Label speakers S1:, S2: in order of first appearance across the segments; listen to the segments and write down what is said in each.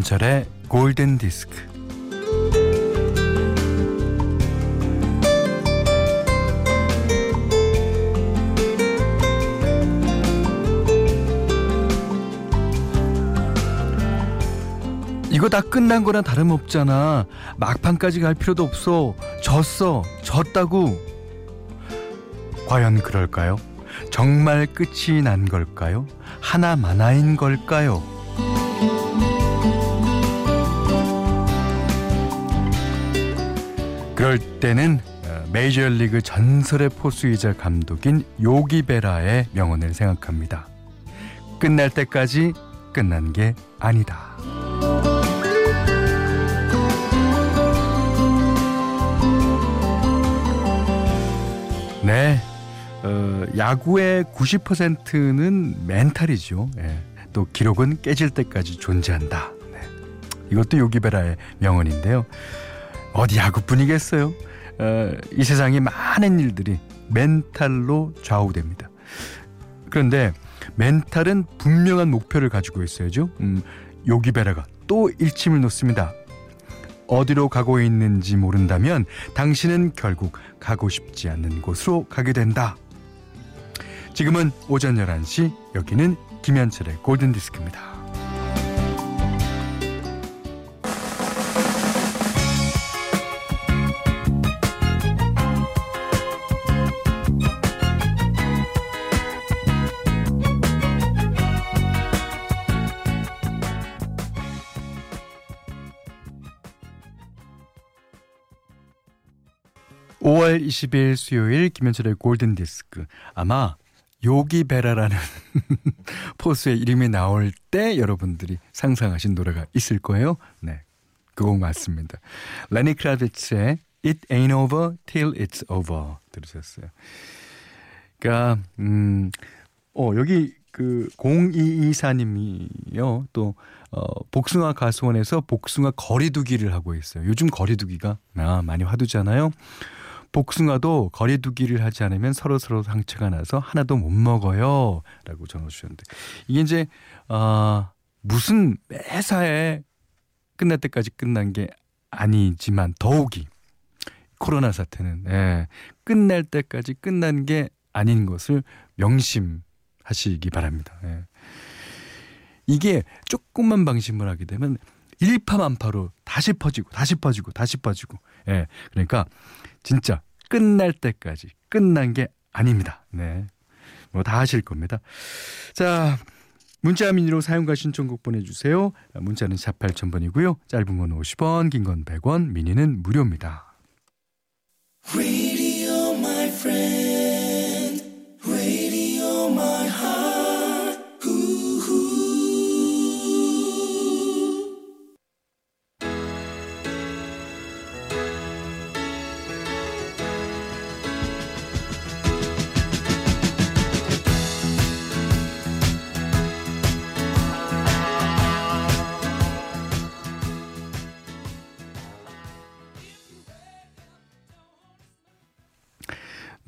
S1: 김현철의 골든 디스크. 이거 다 끝난 거랑 다름없잖아. 막판까지 갈 필요도 없어. 졌어. 졌다고. 과연 그럴까요? 정말 끝이 난 걸까요? 하나만화인 걸까요? 그럴 때는 어, 메이저리그 전설의 포수이자 감독인 요기 베라의 명언을 생각합니다. 끝날 때까지 끝난 게 아니다. 네. 어, 야구의 90%는 멘탈이죠. 예. 또 기록은 깨질 때까지 존재한다. 네. 이것도 요기베라의 명언인데요. 어디 야구뿐이겠어요. 어, 이 세상의 많은 일들이 멘탈로 좌우됩니다. 그런데 멘탈은 분명한 목표를 가지고 있어야죠. 음, 요기베라가 또 일침을 놓습니다. 어디로 가고 있는지 모른다면 당신은 결국 가고 싶지 않는 곳으로 가게 된다. 지금은 오전 11시 여기는 김현철의 골든디스크입니다. 5월 20일 수요일 김현철의 골든 디스크. 아마 요기 베라라는 포수의 이름이 나올 때 여러분들이 상상하신 노래가 있을 거예요. 네. 그거 맞습니다. 레니 크라비츠의 It Ain't Over Till It's Over 들으셨어요. 그러니까 음, 어 여기 그 0224님이요. 또 어, 복숭아 과수원에서 복숭아 거리두기를 하고 있어요. 요즘 거리두기가 아, 많이 화두잖아요. 복숭아도 거리두기를 하지 않으면 서로 서로 상처가 나서 하나도 못 먹어요 라고 전화 주셨는데 이게 이제 아 무슨 매사에 끝날 때까지 끝난 게 아니지만 더욱이 코로나 사태는 예, 끝날 때까지 끝난 게 아닌 것을 명심하시기 바랍니다. 예. 이게 조금만 방심을 하게 되면 일파만파로 다시 퍼지고 다시 퍼지고 다시 퍼지고 예 그러니까 진짜 끝날 때까지 끝난 게 아닙니다. 네. 뭐 다 하실 겁니다. 자, 문자 미니로 사용과 신청곡 보내주세요. 문자는 4 8000번이고요. 짧은 건 50원, 긴 건 100원, 미니는 무료입니다.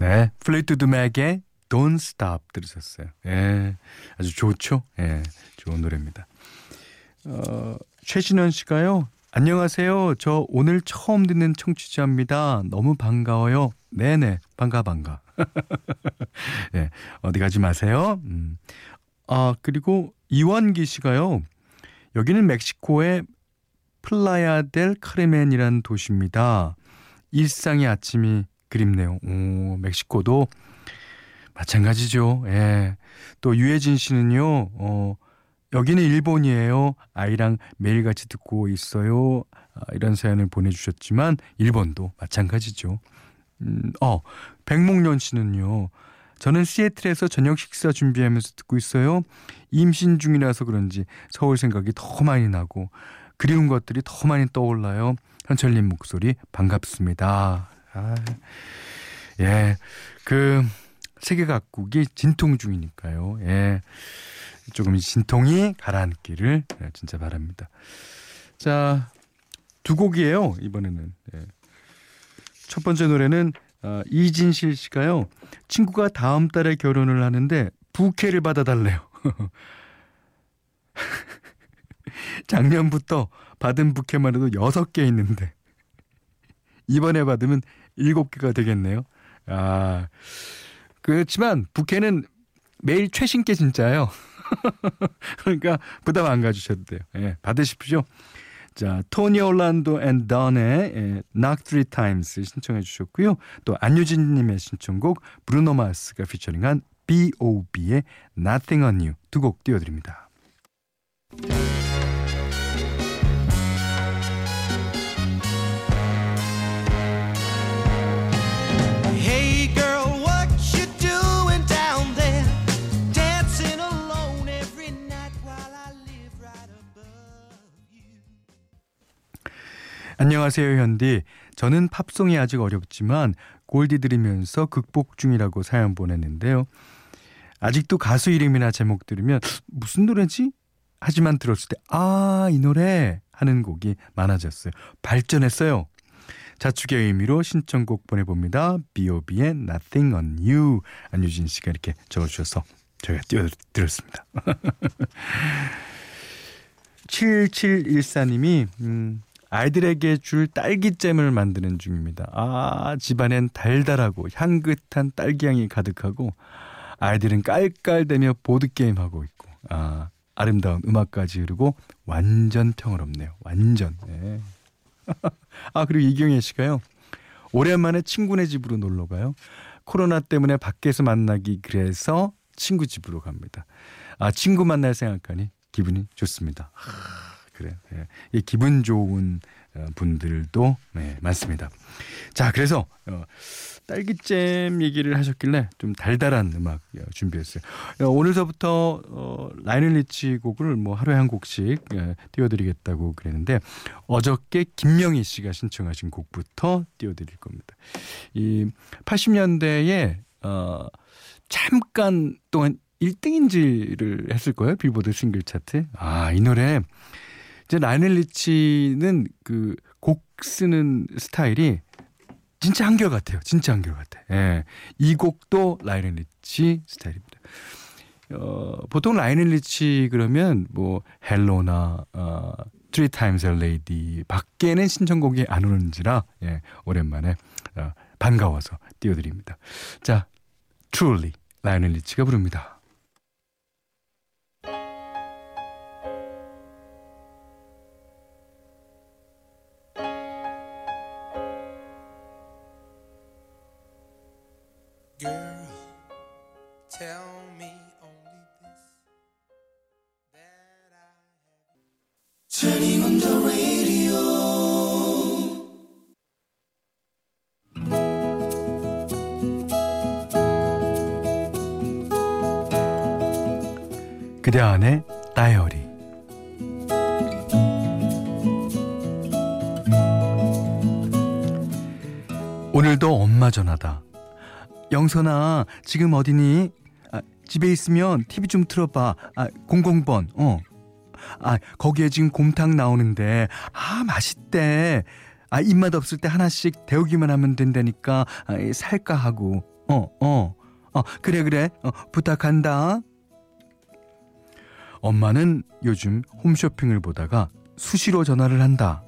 S1: 네, 플리트우드 맥의 Don't Stop 들으셨어요. 예, 아주 좋죠. 예, 좋은 노래입니다. 어, 최신원 씨가요. 안녕하세요. 저 오늘 처음 듣는 청취자입니다. 너무 반가워요. 네네, 반가 반가. 네, 어디 가지 마세요. 음. 아 그리고 이원기 씨가요. 여기는 멕시코의 플라야 델 카르멘이라는 도시입니다. 일상의 아침이 그립네요. 오, 멕시코도 마찬가지죠. 예. 또 유해진 씨는요. 어, 여기는 일본이에요. 아이랑 매일같이 듣고 있어요. 아, 이런 사연을 보내주셨지만 일본도 마찬가지죠. 음, 어, 백목련 씨는요. 저는 시애틀에서 저녁 식사 준비하면서 듣고 있어요. 임신 중이라서 그런지 서울 생각이 더 많이 나고 그리운 것들이 더 많이 떠올라요. 현철님 목소리 반갑습니다. 아, 예, 그 세계 각국이 진통 중이니까요. 예, 조금 진통이 가라앉기를 예, 진짜 바랍니다. 자, 두 곡이에요 이번에는. 예. 첫 번째 노래는 어, 이진실 씨가요. 친구가 다음 달에 결혼을 하는데 부케를 받아달래요. 작년부터 받은 부케만 해도 6개 있는데 이번에 받으면 7개가 되겠네요. 아, 그렇지만 부케는 매일 최신 게 진짜요. 그러니까 부담 안 가주셔도 돼요. 예, 받으십시오. 자, 토니 올란도 앤 던의 예, Knock Three Times 신청해 주셨고요. 또 안유진 님의 신청곡 브루노 마스가 피처링한 B.O.B의 Nothing on You 두 곡 띄워드립니다. 안녕하세요, 현디. 저는 팝송이 아직 어렵지만 골디 들으면서 극복 중이라고 사연 보냈는데요. 아직도 가수 이름이나 제목 들으면 무슨 노래지? 하지만 들었을 때, 아, 이 노래 하는 곡이 많아졌어요. 발전했어요. 자축의 의미로 신청곡 보내봅니다. B.O.B의 Nothing on You. 안유진 씨가 이렇게 적어주셔서 저희가 띄워드렸습니다. 7714님이, 음, 아이들에게 줄 딸기잼을 만드는 중입니다. 아, 집안엔 달달하고 향긋한 딸기향이 가득하고 아이들은 깔깔대며 보드게임하고 있고 아, 아름다운 음악까지 흐르고 완전 평화롭네요. 완전. 네. 아, 그리고 이경혜 씨가요. 오랜만에 친구네 집으로 놀러 가요. 코로나 때문에 밖에서 만나기 그래서 친구 집으로 갑니다. 아, 친구 만날 생각하니 기분이 좋습니다. 그래요. 예. 이 기분 좋은 어, 분들도 네, 많습니다. 자, 그래서 어, 딸기잼 얘기를 하셨길래 좀 달달한 음악 어, 준비했어요. 어, 오늘서부터 어, 라이널 리치 곡을 뭐 하루에 한 곡씩 예, 띄워드리겠다고 그랬는데 어저께 김명희 씨가 신청하신 곡부터 띄워드릴 겁니다. 이 80년대에 어, 잠깐 동안 1등인지를 했을 거예요. 빌보드 싱글 차트. 아, 이 노래 이제 라이넬 리치는 그 곡 쓰는 스타일이 진짜 한결 같아요. 진짜 한결 같아. 예. 이 곡도 라이넬 리치 스타일입니다. 어, 보통 라이넬 리치 그러면 뭐 Hello나 어, Three Times 밖에는 신청곡이 안 오는지라 예, 오랜만에 어, 반가워서 띄워드립니다. 자, Truly 라이넬 리치가 부릅니다. 그대 안의 다이어리 오늘도 엄마 전화다. 영선아, 지금 어디니? 아, 집에 있으면 TV 좀 틀어봐. 아, 00번, 어. 아, 거기에 지금 곰탕 나오는데, 아, 맛있대. 아, 입맛 없을 때 하나씩 데우기만 하면 된다니까, 아, 살까 하고. 어, 어. 어, 그래, 그래. 어, 부탁한다. 엄마는 요즘 홈쇼핑을 보다가 수시로 전화를 한다.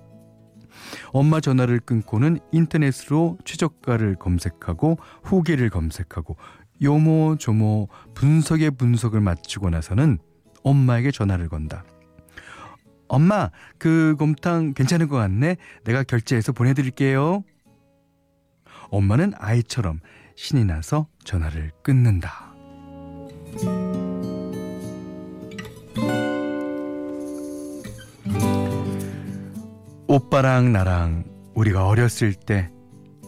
S1: 엄마 전화를 끊고는 인터넷으로 최저가를 검색하고 후기를 검색하고 요모조모 분석의 분석을 마치고 나서는 엄마에게 전화를 건다. 엄마, 그 곰탕 괜찮은 것 같네. 내가 결제해서 보내드릴게요. 엄마는 아이처럼 신이 나서 전화를 끊는다. 오빠랑 나랑 우리가 어렸을 때,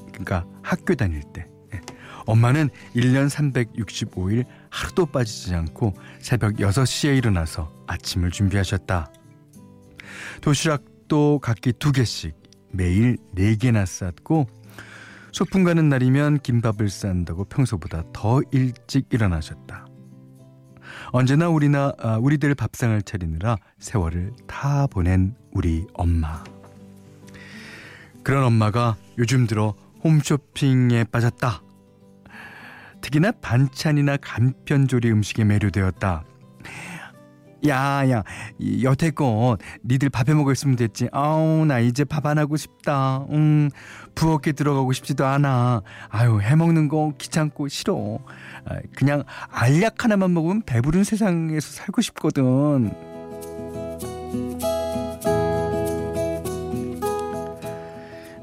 S1: 그러니까 학교 다닐 때, 예, 엄마는 1년 365일 하루도 빠지지 않고 새벽 6시에 일어나서 아침을 준비하셨다. 도시락도 각기 두 개씩 매일 네 개나 쌌고 소풍 가는 날이면 김밥을 싼다고 평소보다 더 일찍 일어나셨다. 언제나 우리나 아, 우리들 밥상을 차리느라 세월을 다 보낸 우리 엄마. 그런 엄마가 요즘 들어 홈쇼핑에 빠졌다. 특히나 반찬이나 간편조리 음식에 매료되었다. 야야 여태껏 니들 밥 해 먹었으면 됐지. 아우 나 이제 밥 안 하고 싶다. 음 부엌에 들어가고 싶지도 않아. 아유 해 먹는 거 귀찮고 싫어. 아, 그냥 알약 하나만 먹으면 배부른 세상에서 살고 싶거든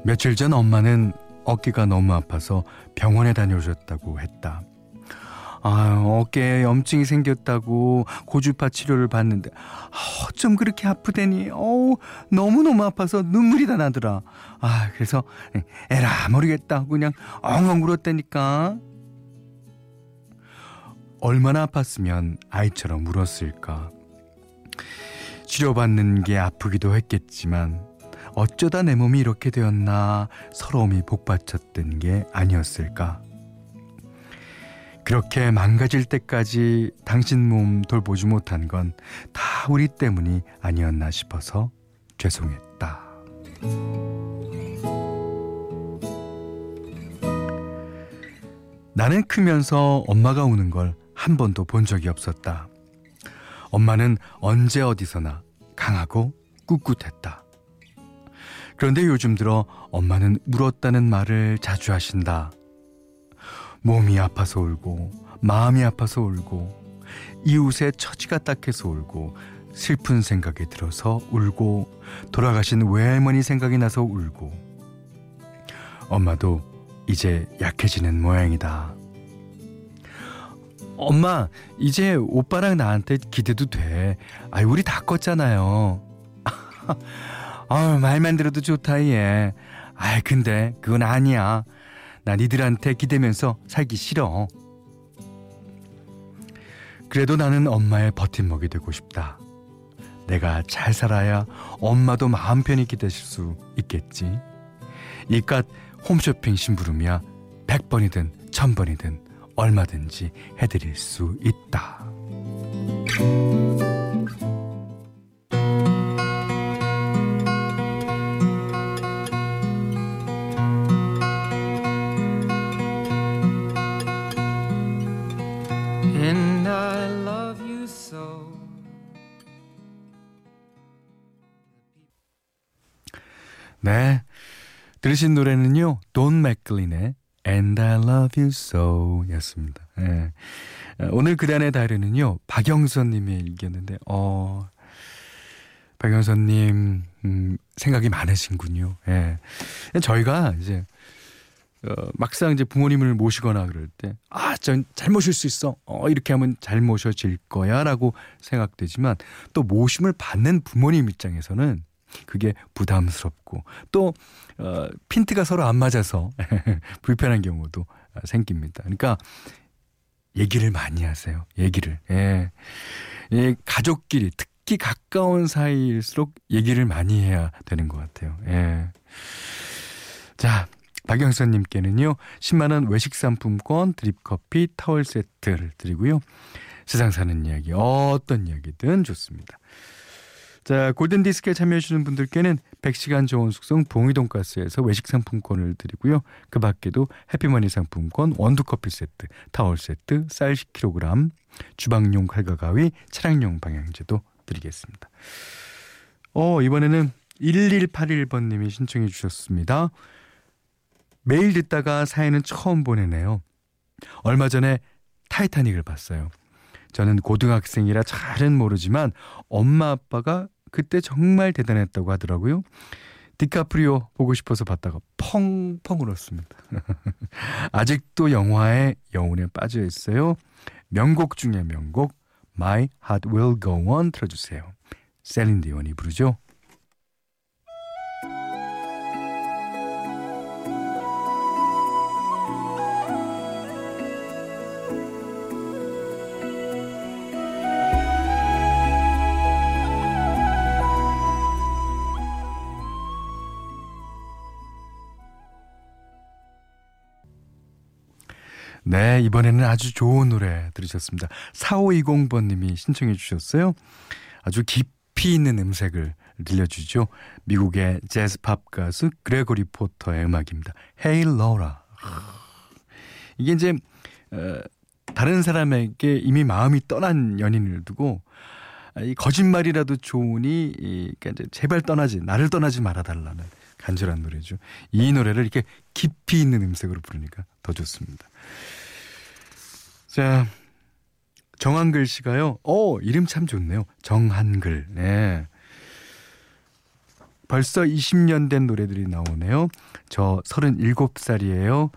S1: 며칠 전 엄마는 어깨가 너무 아파서 병원에 다녀오셨다고 했다. 아, 어깨에 염증이 생겼다고 고주파 치료를 받는데 아, 어쩜 그렇게 아프대니? 어우 너무너무 아파서 눈물이 다 나더라. 아 그래서 에라 모르겠다 그냥 엉엉 울었다니까. 얼마나 아팠으면 아이처럼 울었을까? 치료받는 게 아프기도 했겠지만 어쩌다 내 몸이 이렇게 되었나 서러움이 복받쳤던 게 아니었을까 그렇게 망가질 때까지 당신 몸 돌보지 못한 건 다 우리 때문이 아니었나 싶어서 죄송했다. 나는 크면서 엄마가 우는 걸 한 번도 본 적이 없었다. 엄마는 언제 어디서나 강하고 꿋꿋했다. 그런데 요즘 들어 엄마는 울었다는 말을 자주 하신다. 몸이 아파서 울고 마음이 아파서 울고 이웃의 처지가 딱해서 울고 슬픈 생각이 들어서 울고 돌아가신 외할머니 생각이 나서 울고 엄마도 이제 약해지는 모양이다. 엄마, 이제 오빠랑 나한테 기대도 돼. 아이, 우리 다 컸잖아요. 아, 말만 들어도 좋다, 얘. 아이, 근데 그건 아니야. 나 니들한테 기대면서 살기 싫어. 그래도 나는 엄마의 버팀목이 되고 싶다. 내가 잘 살아야 엄마도 마음 편히 기대실 수 있겠지. 이깟 홈쇼핑 심부름이야 100번이든 1000번이든 얼마든지 해드릴 수 있다. 네. 들으신 노래는요, 돈 맥클린의 And I Love You So 였습니다. 예. 오늘 그단의 달에는요, 박영선 님의 일기였는데, 어, 박영선 님, 음, 생각이 많으신군요. 예. 저희가 이제, 어, 막상 이제 부모님을 모시거나 그럴 때, 아, 전 잘 모실 수 있어. 어, 이렇게 하면 잘 모셔질 거야. 라고 생각되지만, 또 모심을 받는 부모님 입장에서는 그게 부담스럽고 또 어, 핀트가 서로 안 맞아서 불편한 경우도 생깁니다. 그러니까 얘기를 많이 하세요. 얘기를. 예. 예, 가족끼리 특히 가까운 사이일수록 얘기를 많이 해야 되는 것 같아요. 예. 자, 박영선님께는요, 10만원 외식 상품권, 드립커피, 타월 세트를 드리고요. 세상 사는 이야기, 어떤 이야기든 좋습니다. 자, 골든 디스크에 참여해 주시는 분들께는 100시간 좋은 숙성 봉이 돈가스에서 외식 상품권을 드리고요. 그 밖에도 해피머니 상품권, 원두 커피 세트, 타월 세트, 쌀 10kg, 주방용 칼과 가위, 차량용 방향제도 드리겠습니다. 어, 이번에는 1181번 님이 신청해 주셨습니다. 매일 듣다가 사연은 처음 보내네요. 얼마 전에 타이타닉을 봤어요. 저는 고등학생이라 잘은 모르지만 엄마 아빠가 그때 정말 대단했다고 하더라고요. 디카프리오 보고 싶어서 봤다가 펑펑 울었습니다. 아직도 영화의 여운에 빠져 있어요. 명곡 중의 명곡 My Heart Will Go On 틀어주세요. 셀린 디온이 부르죠. 네, 이번에는 아주 좋은 노래 들으셨습니다. 4520번님이 신청해 주셨어요. 아주 깊이 있는 음색을 들려주죠. 미국의 재즈 팝 가수 그레고리 포터의 음악입니다. Hey Laura. 이게 이제 어, 다른 사람에게 이미 마음이 떠난 연인을 두고 이 거짓말이라도 좋으니 이, 그러니까 이제 제발 떠나지 나를 떠나지 말아달라는 간절한 노래죠. 이 노래를 이렇게 깊이 있는 음색으로 부르니까 더 좋습니다. 자 정한글 씨가요. 어 이름 참 좋네요. 정한글. 네. 벌써 20년 된 노래들이 나오네요. 저 37살이에요.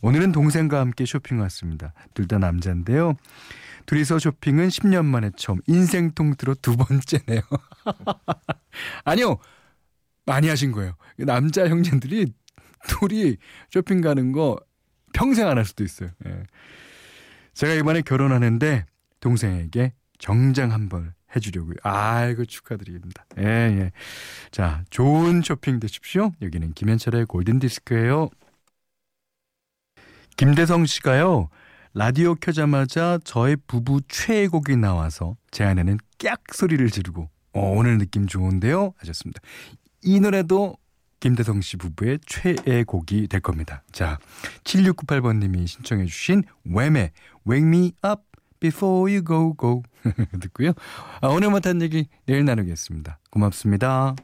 S1: 오늘은 동생과 함께 쇼핑 왔습니다. 둘 다 남자인데요. 둘이서 쇼핑은 10년 만에 처음 인생 통틀어 두 번째네요. 아니요. 많이 하신 거예요. 남자 형제들이 둘이 쇼핑 가는 거 평생 안 할 수도 있어요. 예. 제가 이번에 결혼하는데 동생에게 정장 한 벌 해주려고요. 아이고 축하드립니다. 예, 예. 자, 좋은 쇼핑 되십시오. 여기는 김현철의 골든 디스크예요. 김대성 씨가요. 라디오 켜자마자 저의 부부 최애곡이 나와서 제 아내는 깍 소리를 지르고 어, 오늘 느낌 좋은데요 하셨습니다. 이 노래도 김대성 씨 부부의 최애 곡이 될 겁니다. 자, 7698번님이 신청해 주신 웸의 Wake Me Up Before You Go Go 듣고요. 아, 오늘 못한 얘기 내일 나누겠습니다. 고맙습니다.